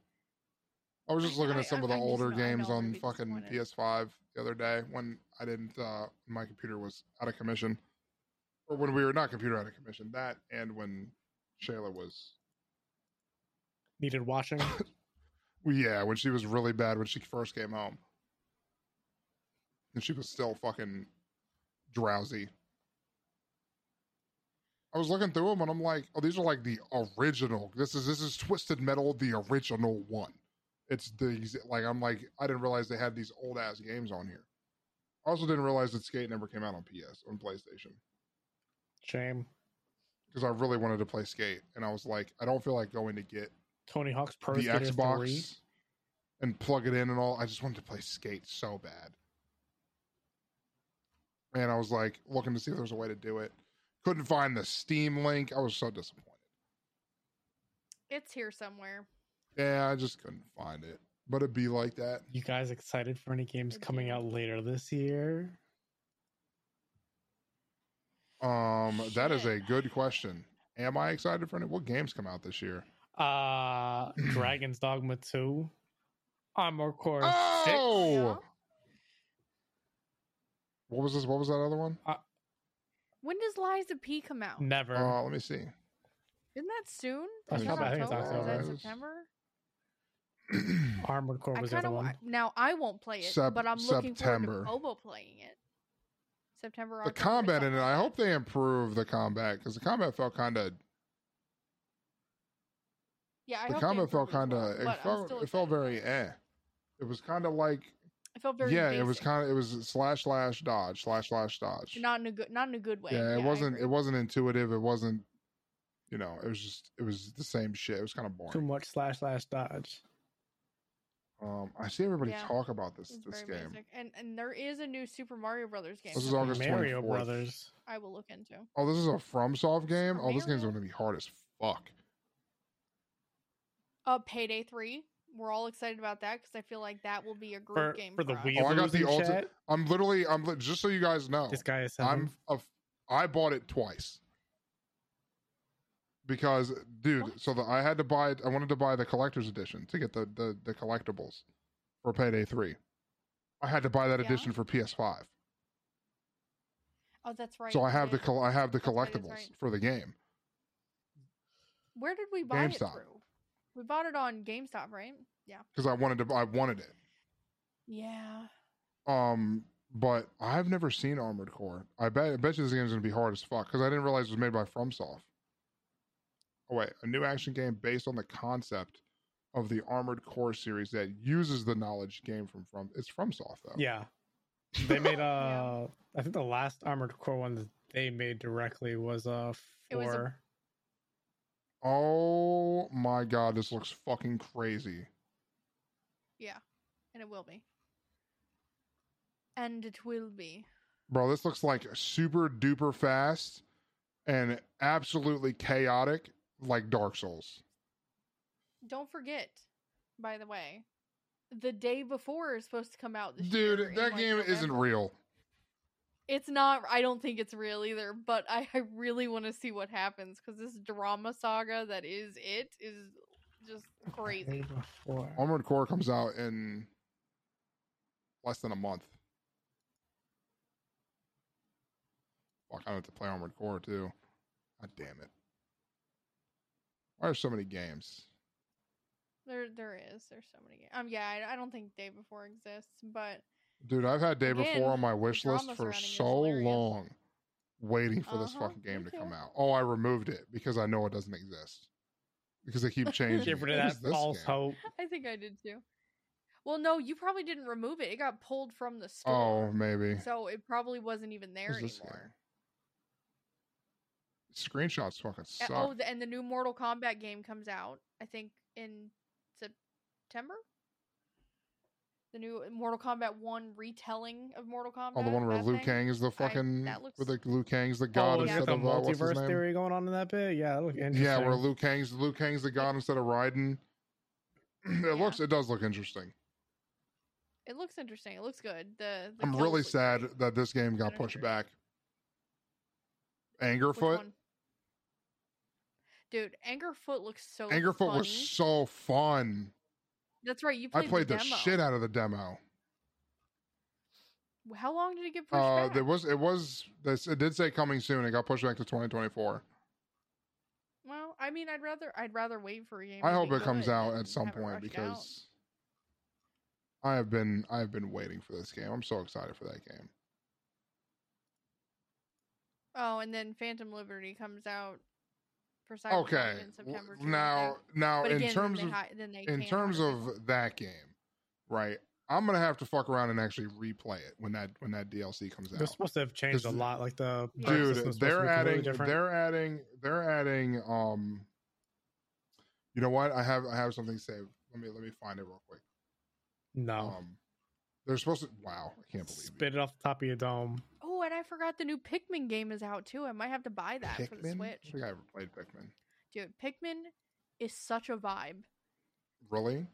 I was just looking I- at some of the I just older know- games on fucking. PS5 the other day when I didn't. uh My computer was out of commission, or when we were not computer out of commission. That and when Shayla was, Needed washing. yeah, when she was really bad when she first came home, and she was still fucking drowsy. I was looking through them and I'm like, oh, these are like the original. This is this is Twisted Metal, the original one. It's the like I'm like I didn't realize they had these old ass games on here. I also didn't realize that Skate never came out on PS on PlayStation Shame. because I really wanted to play Skate and I was like, I don't feel like going to get Tony Hawk's Pro the Xbox 3. and plug it in and all. I just wanted to play Skate so bad. And I was like looking to see if there was a way to do it. Couldn't find the Steam link. I was so disappointed. It's here somewhere. Yeah, I just couldn't find it. But it'd be like that. You guys excited for any games coming out later this year? Um, that is a good question. Am I excited for any? What games come out this year? Uh, Dragon's Dogma 2, Armor Core 6. Oh, what was this? What was that other one? When does Lies of P come out? Never. Uh, let me see. Isn't that soon? I Is think. I think it's October? Is October. that September? Armored Core I was the kind other of one. now. I won't play it, Sep- but I'm looking September. forward to Bobo playing it. September. the October, combat in it. I hope they improve the combat because the combat felt kind of. Yeah, I The hope combat felt kind of. it felt. It felt very eh. It was kind of like It felt very. yeah. It was kind of. It was slash slash dodge slash slash dodge. not in a good, not in a good way. yeah, it I wasn't. It wasn't intuitive. It wasn't. You know, it was just. It was the same shit. It was kind of boring. Too much slash slash dodge. Um, I see everybody Yeah. talk about this this game. basic. And and there is a new Super Mario Brothers game. This is coming August. Mario 24th. Brothers. I will look into. Oh, this is a FromSoft game. Super Oh, this game's Mario? going to be hard as fuck. Uh, Payday Three. We're all excited about that because I feel like that will be a group For, game for the us. Wii Oh, I got the in ulti- I'm literally. I'm li- just so you guys know. This guy is I'm a, I bought it twice because, dude. What? So the, I had to buy. I wanted to buy the collector's edition to get the the, the collectibles for Payday Three. I had to buy that Yeah. edition for PS5. Oh, that's right. so I you have the did. col- I have the That's right, collectibles right. for the game. Where did we buy it through? We bought it on GameStop, right? Yeah. because I wanted to. I wanted it. Yeah. Um, but I've never seen Armored Core. I bet. I bet you this game's gonna be hard as fuck because I didn't realize it was made by FromSoft. Oh wait, a new action game based on the concept of the Armored Core series that uses the knowledge game from From. It's FromSoft though. Yeah. They made uh I think the last Armored Core one that they made directly was uh It was a- for Oh my god, this looks fucking crazy. Yeah. And it will be. And it will be. Bro, this looks like super duper fast and absolutely chaotic like Dark Souls. Don't forget, by the way, the day before is supposed to come out this. Dude, that game isn't real. It's not. I don't think it's real either. But I, I really want to see what happens because this drama saga that is it is just crazy. Day. Armored Core comes out in less than a month. Fuck, I have to play Armored Core too. God damn it. Why are so many games? There, there is. There's so many. Games. Um, yeah, I, I don't think day before exists, but Dude, I've had Day Again, Before on my wish list for so long, waiting for this Uh-huh, fucking game to come out. Oh, I removed it because I know it doesn't exist. Because they keep changing. Get rid of that false game? hope. I think I did too. Well, no, you probably didn't remove it. It got pulled from the store. Oh, maybe. so it probably wasn't even there What is anymore. game? Screenshots fucking Uh, suck. Oh, and the new Mortal Kombat game comes out. I think in September. The new Mortal Kombat One retelling of Mortal Kombat. Oh, the one where Liu thing. Kang is the fucking that looks- where the Liu Kang's the god Oh, you instead got the of uh, what's his multiverse name? theory going on in that bit? Yeah, look interesting. Yeah, where Liu Kang's Liu Kang's the god instead of Raiden. it Yeah. looks it does look interesting. It looks interesting. It looks good. The, the I'm really sad great. that this game got Finisher. pushed back. Which Angerfoot. one? Dude, Angerfoot looks so. Good. Angerfoot was so fun. That's right. You I played, played the, the, shit out of the demo. How long did it get pushed Uh, back? there was it was this it did say coming soon. It got pushed back to 2024. Well, I mean, I'd rather I'd rather wait for a game. I hope it comes out at some point rushed out. because I have been I've been waiting for this game. I'm so excited for that game. Oh, and then Phantom Liberty comes out for Cyberpunk Okay. in September. Now now but in again, terms then of they, hi- then they in terms hire people. of that game, right? I'm gonna have to fuck around and actually replay it when that when that DLC comes out. They're supposed to have changed a lot. Like the Yeah. Dude, system's supposed to they're adding they're adding they're adding um you know what? I have I have something saved. Let me let me find it real quick. no. Um they're supposed to wow, I can't believe it. Spit it off the top of your dome. And I forgot the new Pikmin game is out too. I might have to buy that for the Pikmin? I Switch. don't think I ever played Pikmin. Dude, Pikmin is such a vibe. Really?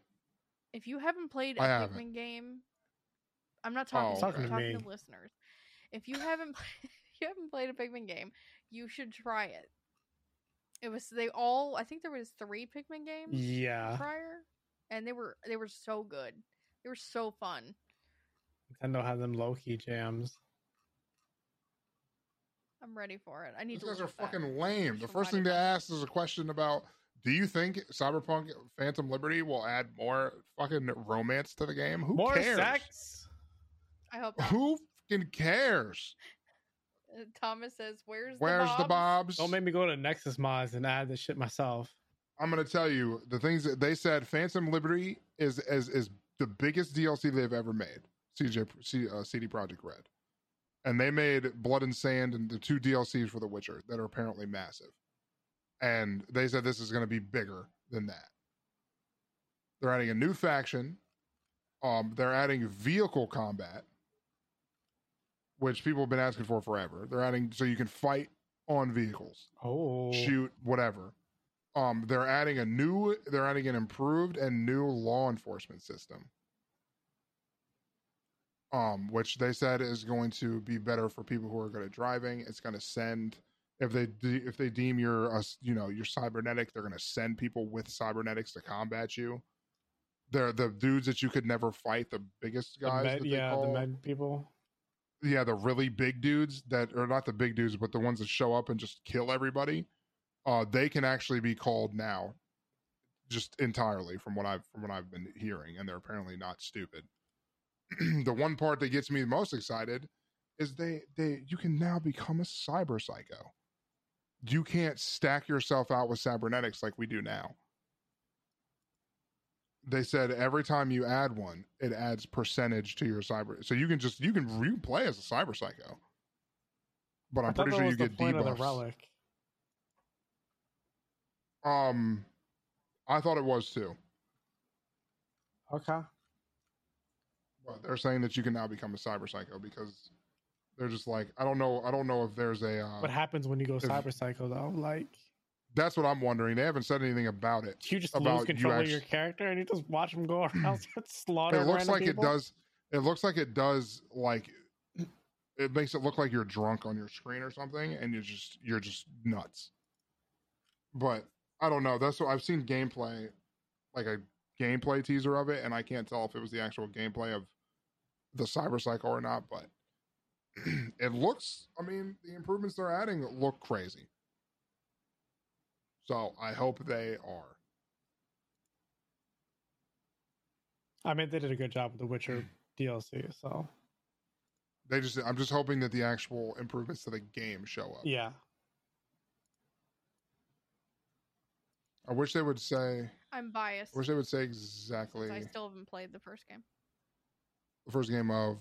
If you haven't played a I haven't. Pikmin game, I'm not talking, Oh, to you. I'm Talking to talking to listeners. If you haven't, you haven't played a Pikmin game, you should try it. It was they all. I think there was three Pikmin games Yeah. prior, and they were they were so good. They were so fun. Nintendo had them low key jams. I'm ready for it. I need These to. guys are look at that. fucking lame. The first thing reminded they myself. asked is a question about do you think Cyberpunk Phantom Liberty will add more fucking romance to the game? Who More cares? sex. I hope not. Who fucking cares? Uh, Thomas says, "Where's Where's the the Bobs?" Bobs? Don't make me go to Nexus Mods and add this shit myself. I'm gonna tell you the things that they said. Phantom Liberty is is is the biggest DLC they've ever made. CJ C, uh, CD Projekt Red, and they made Blood and Sand and the two DLCs for The Witcher that are apparently massive. And they said this is going to be bigger than that. They're adding a new faction. Um, they're adding vehicle combat, which people have been asking for forever. They're adding so you can fight on vehicles Oh. shoot whatever um they're adding a new they're adding an improved and new law enforcement system um which they said is going to be better for people who are good at driving it's going to send if they de- if they deem you're a, you know you're cybernetic they're going to send people with cybernetics to combat you they're the dudes that you could never fight the biggest The guys med- yeah, call the med people. yeah, the really big dudes that are not the big dudes, but the ones that show up and just kill everybody, uh, they can actually be called now, just entirely from what I've from what I've been hearing, and they're apparently not stupid. the one part that gets me most excited is they they you can now become a cyber psycho. You can't stack yourself out with cybernetics like we do now. They said every time you add one, it adds percentage to your cyber. So you can just you can you can play as a cyber psycho. But I'm pretty sure you the get the debuffs. relic. Um, I thought it was too. Okay. But they're saying that you can now become a cyber psycho because they're just like I don't know I don't know if there's a uh, What happens when you go if- cyber psycho though? Like that's what I'm wondering. They haven't said anything about it. you just About lose you control of your character and you just watch him go around slaughtering It looks like people? it does. It looks like it does. Like it makes it look like you're drunk on your screen or something, and you're just you're just nuts. But I don't know. That's what I've seen gameplay, like a gameplay teaser of it, and I can't tell if it was the actual gameplay of the Cyber Cycle or not. But it looks. I mean, the improvements they're adding look crazy. So I hope they are. I mean, they did a good job with the Witcher DLC, so They just. I'm just hoping that the actual improvements to the game show up. yeah. I wish they would say. I'm biased. I wish they would say exactly I still haven't played the first game, the first game of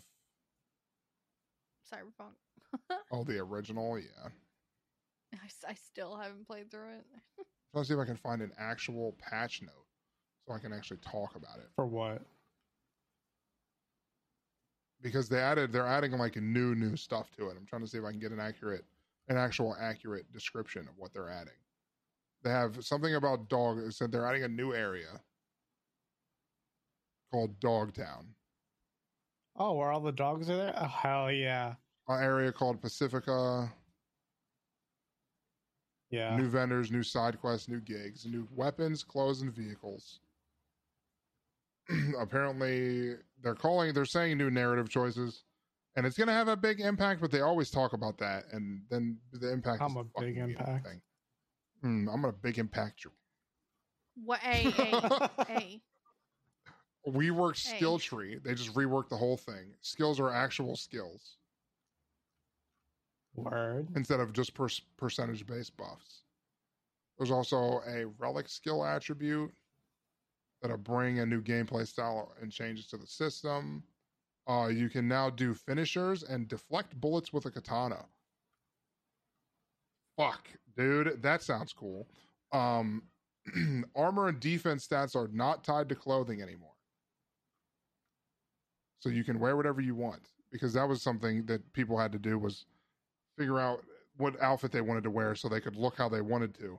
Cyberpunk. oh the original. Yeah, I, I still haven't played through it. trying to see if I can find an actual patch note so I can actually talk about it For what? because they added they're adding like new new stuff to it. I'm trying to see if I can get an accurate an actual accurate description of what they're adding. They have something about dog. It said they're adding a new area called Dogtown. Oh, where all the dogs are there? Oh, hell yeah. An area called Pacifica. Yeah. New vendors, new side quests, new gigs, new weapons, clothes, and vehicles. Apparently, they're calling, they're saying new narrative choices, and it's going to have a big impact. But they always talk about that, and then the impact. I'm is a the big impact. Thing. Hmm, I'm gonna big impact you. What? A a a. We work Hey. skill tree. They just reworked the whole thing. Skills are actual skills Word. instead of just per- percentage based buffs. There's also a relic skill attribute that'll bring a new gameplay style and changes to the system. Uh, you can now do finishers and deflect bullets with a katana. Fuck, dude, that sounds cool. Um, armor and defense stats are not tied to clothing anymore. So you can wear whatever you want because that was something that people had to do was figure out what outfit they wanted to wear so they could look how they wanted to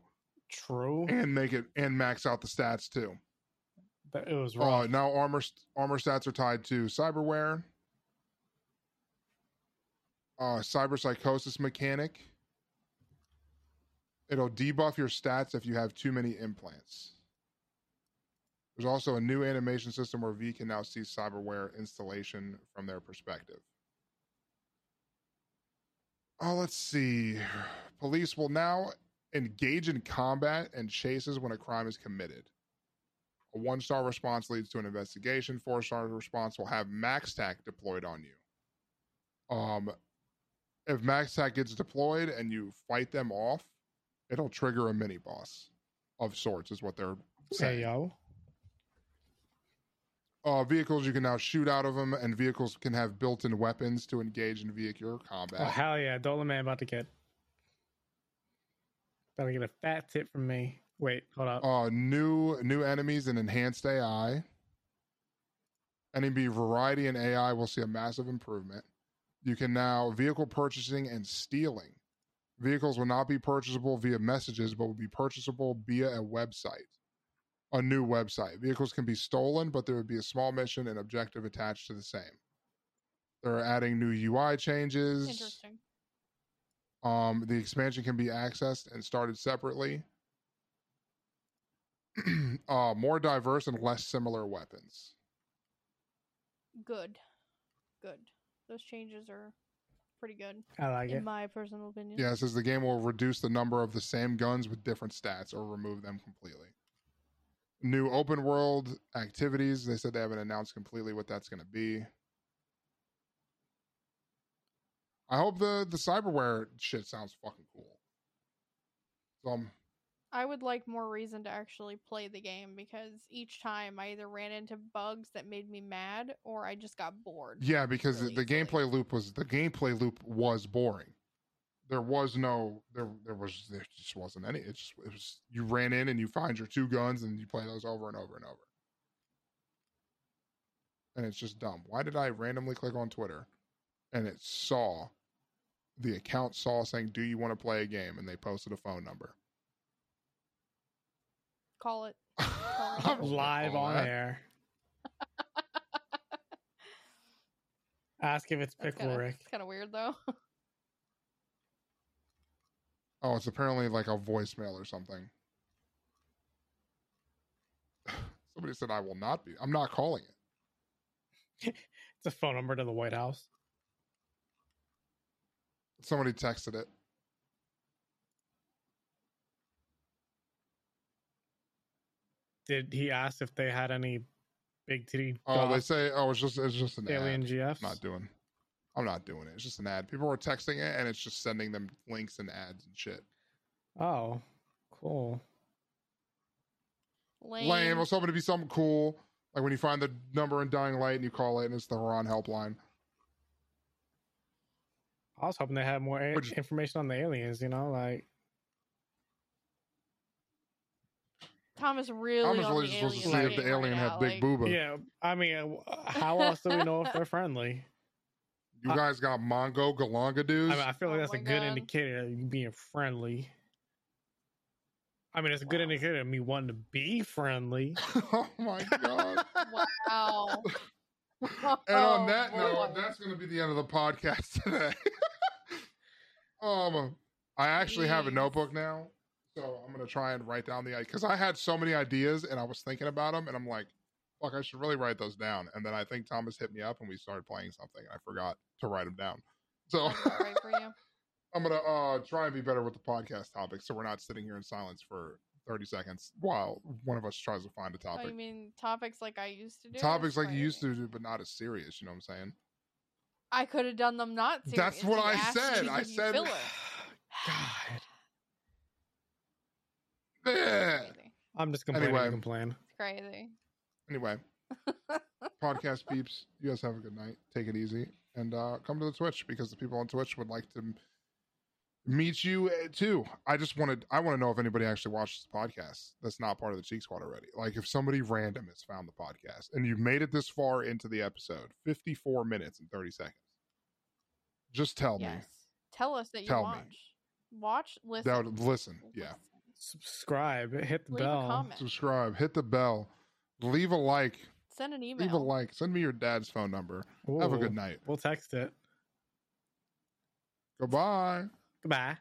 True. and make it and max out the stats too. But it was Uh, now armor armor stats are tied to cyberware. uh, cyber psychosis mechanic. It'll debuff your stats if you have too many implants. There's also a new animation system where V can now see cyberware installation from their perspective. Oh, let's see. Police will now engage in combat and chases when a crime is committed. A one star response leads to an investigation. Four star response will have MaxTac deployed on you. Um, if MaxTac gets deployed and you fight them off, it'll trigger a mini boss of sorts, is what they're saying. Hey yo. Uh, vehicles you can now shoot out of them, and vehicles can have built-in weapons to engage in vehicular combat. Oh hell yeah, Delamain about to get about to get a fat tip from me. Wait, hold up. uh new new enemies and enhanced AI. Enemy variety and AI will see a massive improvement. You can now vehicle purchasing and stealing. Vehicles will not be purchasable via messages, but will be purchasable via a website. A new website. Vehicles can be stolen, but there would be a small mission and objective attached to the same. They're adding new UI changes. Interesting. Um, the expansion can be accessed and started separately. uh, more diverse and less similar weapons. Good. Good. Those changes are pretty good, I like it. in it. my personal opinion. Yeah, it says the game will reduce the number of the same guns with different stats or remove them completely. New open world activities. They said they haven't announced completely what that's going to be. I hope the the cyberware shit sounds fucking cool. So um, I would like more reason to actually play the game because each time I either ran into bugs that made me mad or I just got bored. Yeah, because really the, the gameplay loop was the gameplay loop was boring. There was no there there was there just wasn't any. It just it was you ran in and you find your two guns and you play those over and over and over. And it's just dumb. Why did I randomly click on Twitter and it saw the account saw saying, "Do you want to play a game?" and they posted a phone number. Call it. I was gonna Live on that. air. Ask if it's That's Pickle Rick. It's kind of weird though. Oh, it's apparently like a voicemail or something. Somebody said I will not be. I'm not calling it. It's a phone number to the White House. Somebody texted it. Did he ask if they had any big titty Oh, they say, oh, it's just it's just an alien ad. GFs? Not doing. I'm not doing it. It's just an ad. People were texting it, and it's just sending them links and ads and shit. Oh, cool. Lame. Lame. I was hoping to be something cool, like when you find the number in Dying Light and you call it, and it's the Harran helpline. I was hoping they had more a- Which- information on the aliens. You know, like Thomas really Thomas really just wants to see if the thing right alien now, had big like, booba. yeah. I mean, how else do we know if they're friendly? You I- guys got Mongo Galanga I dudes. mean, I feel like Oh that's a good God. indicator of you being friendly. I mean, it's a good indicator of me wanting to be friendly. oh my god. Wow. And on Oh, that note, that's going to be the end of the podcast today. um, I actually have a notebook now, so I'm going to try and write down the because I had so many ideas and I was thinking about them, and I'm like, fuck, I should really write those down. And then I think Thomas hit me up and we started playing something, and I forgot to write them down. So right for you. I'm gonna uh try and be better with the podcast topic, so we're not sitting here in silence for 30 seconds while one of us tries to find a Oh, topic. you mean topics like I used to do? Topics like you used to do, but not as serious. You know what I'm saying? I could have done them not serious. That's what I said. I said- God, Yeah. I'm just complaining Anyway. to complain. It's crazy. Anyway, podcast peeps, you guys have a good night. Take it easy and uh come to the Twitch because the people on Twitch would like to meet you uh, too. I just wanted I want to know if anybody actually watches the podcast that's not part of the Cheek Squad already. Like if somebody random has found the podcast and you've made it this far into the episode, 54 minutes and 30 seconds. Just tell yes. me. Tell us that you Tell me. watch. Watch, listen. That would listen. Yeah. Listen. Subscribe, hit the Leave a bell. comment. Subscribe, hit the bell, leave a like, Send an email. leave a like, send me your dad's phone number. Have a good night. We'll text it. Goodbye. Goodbye.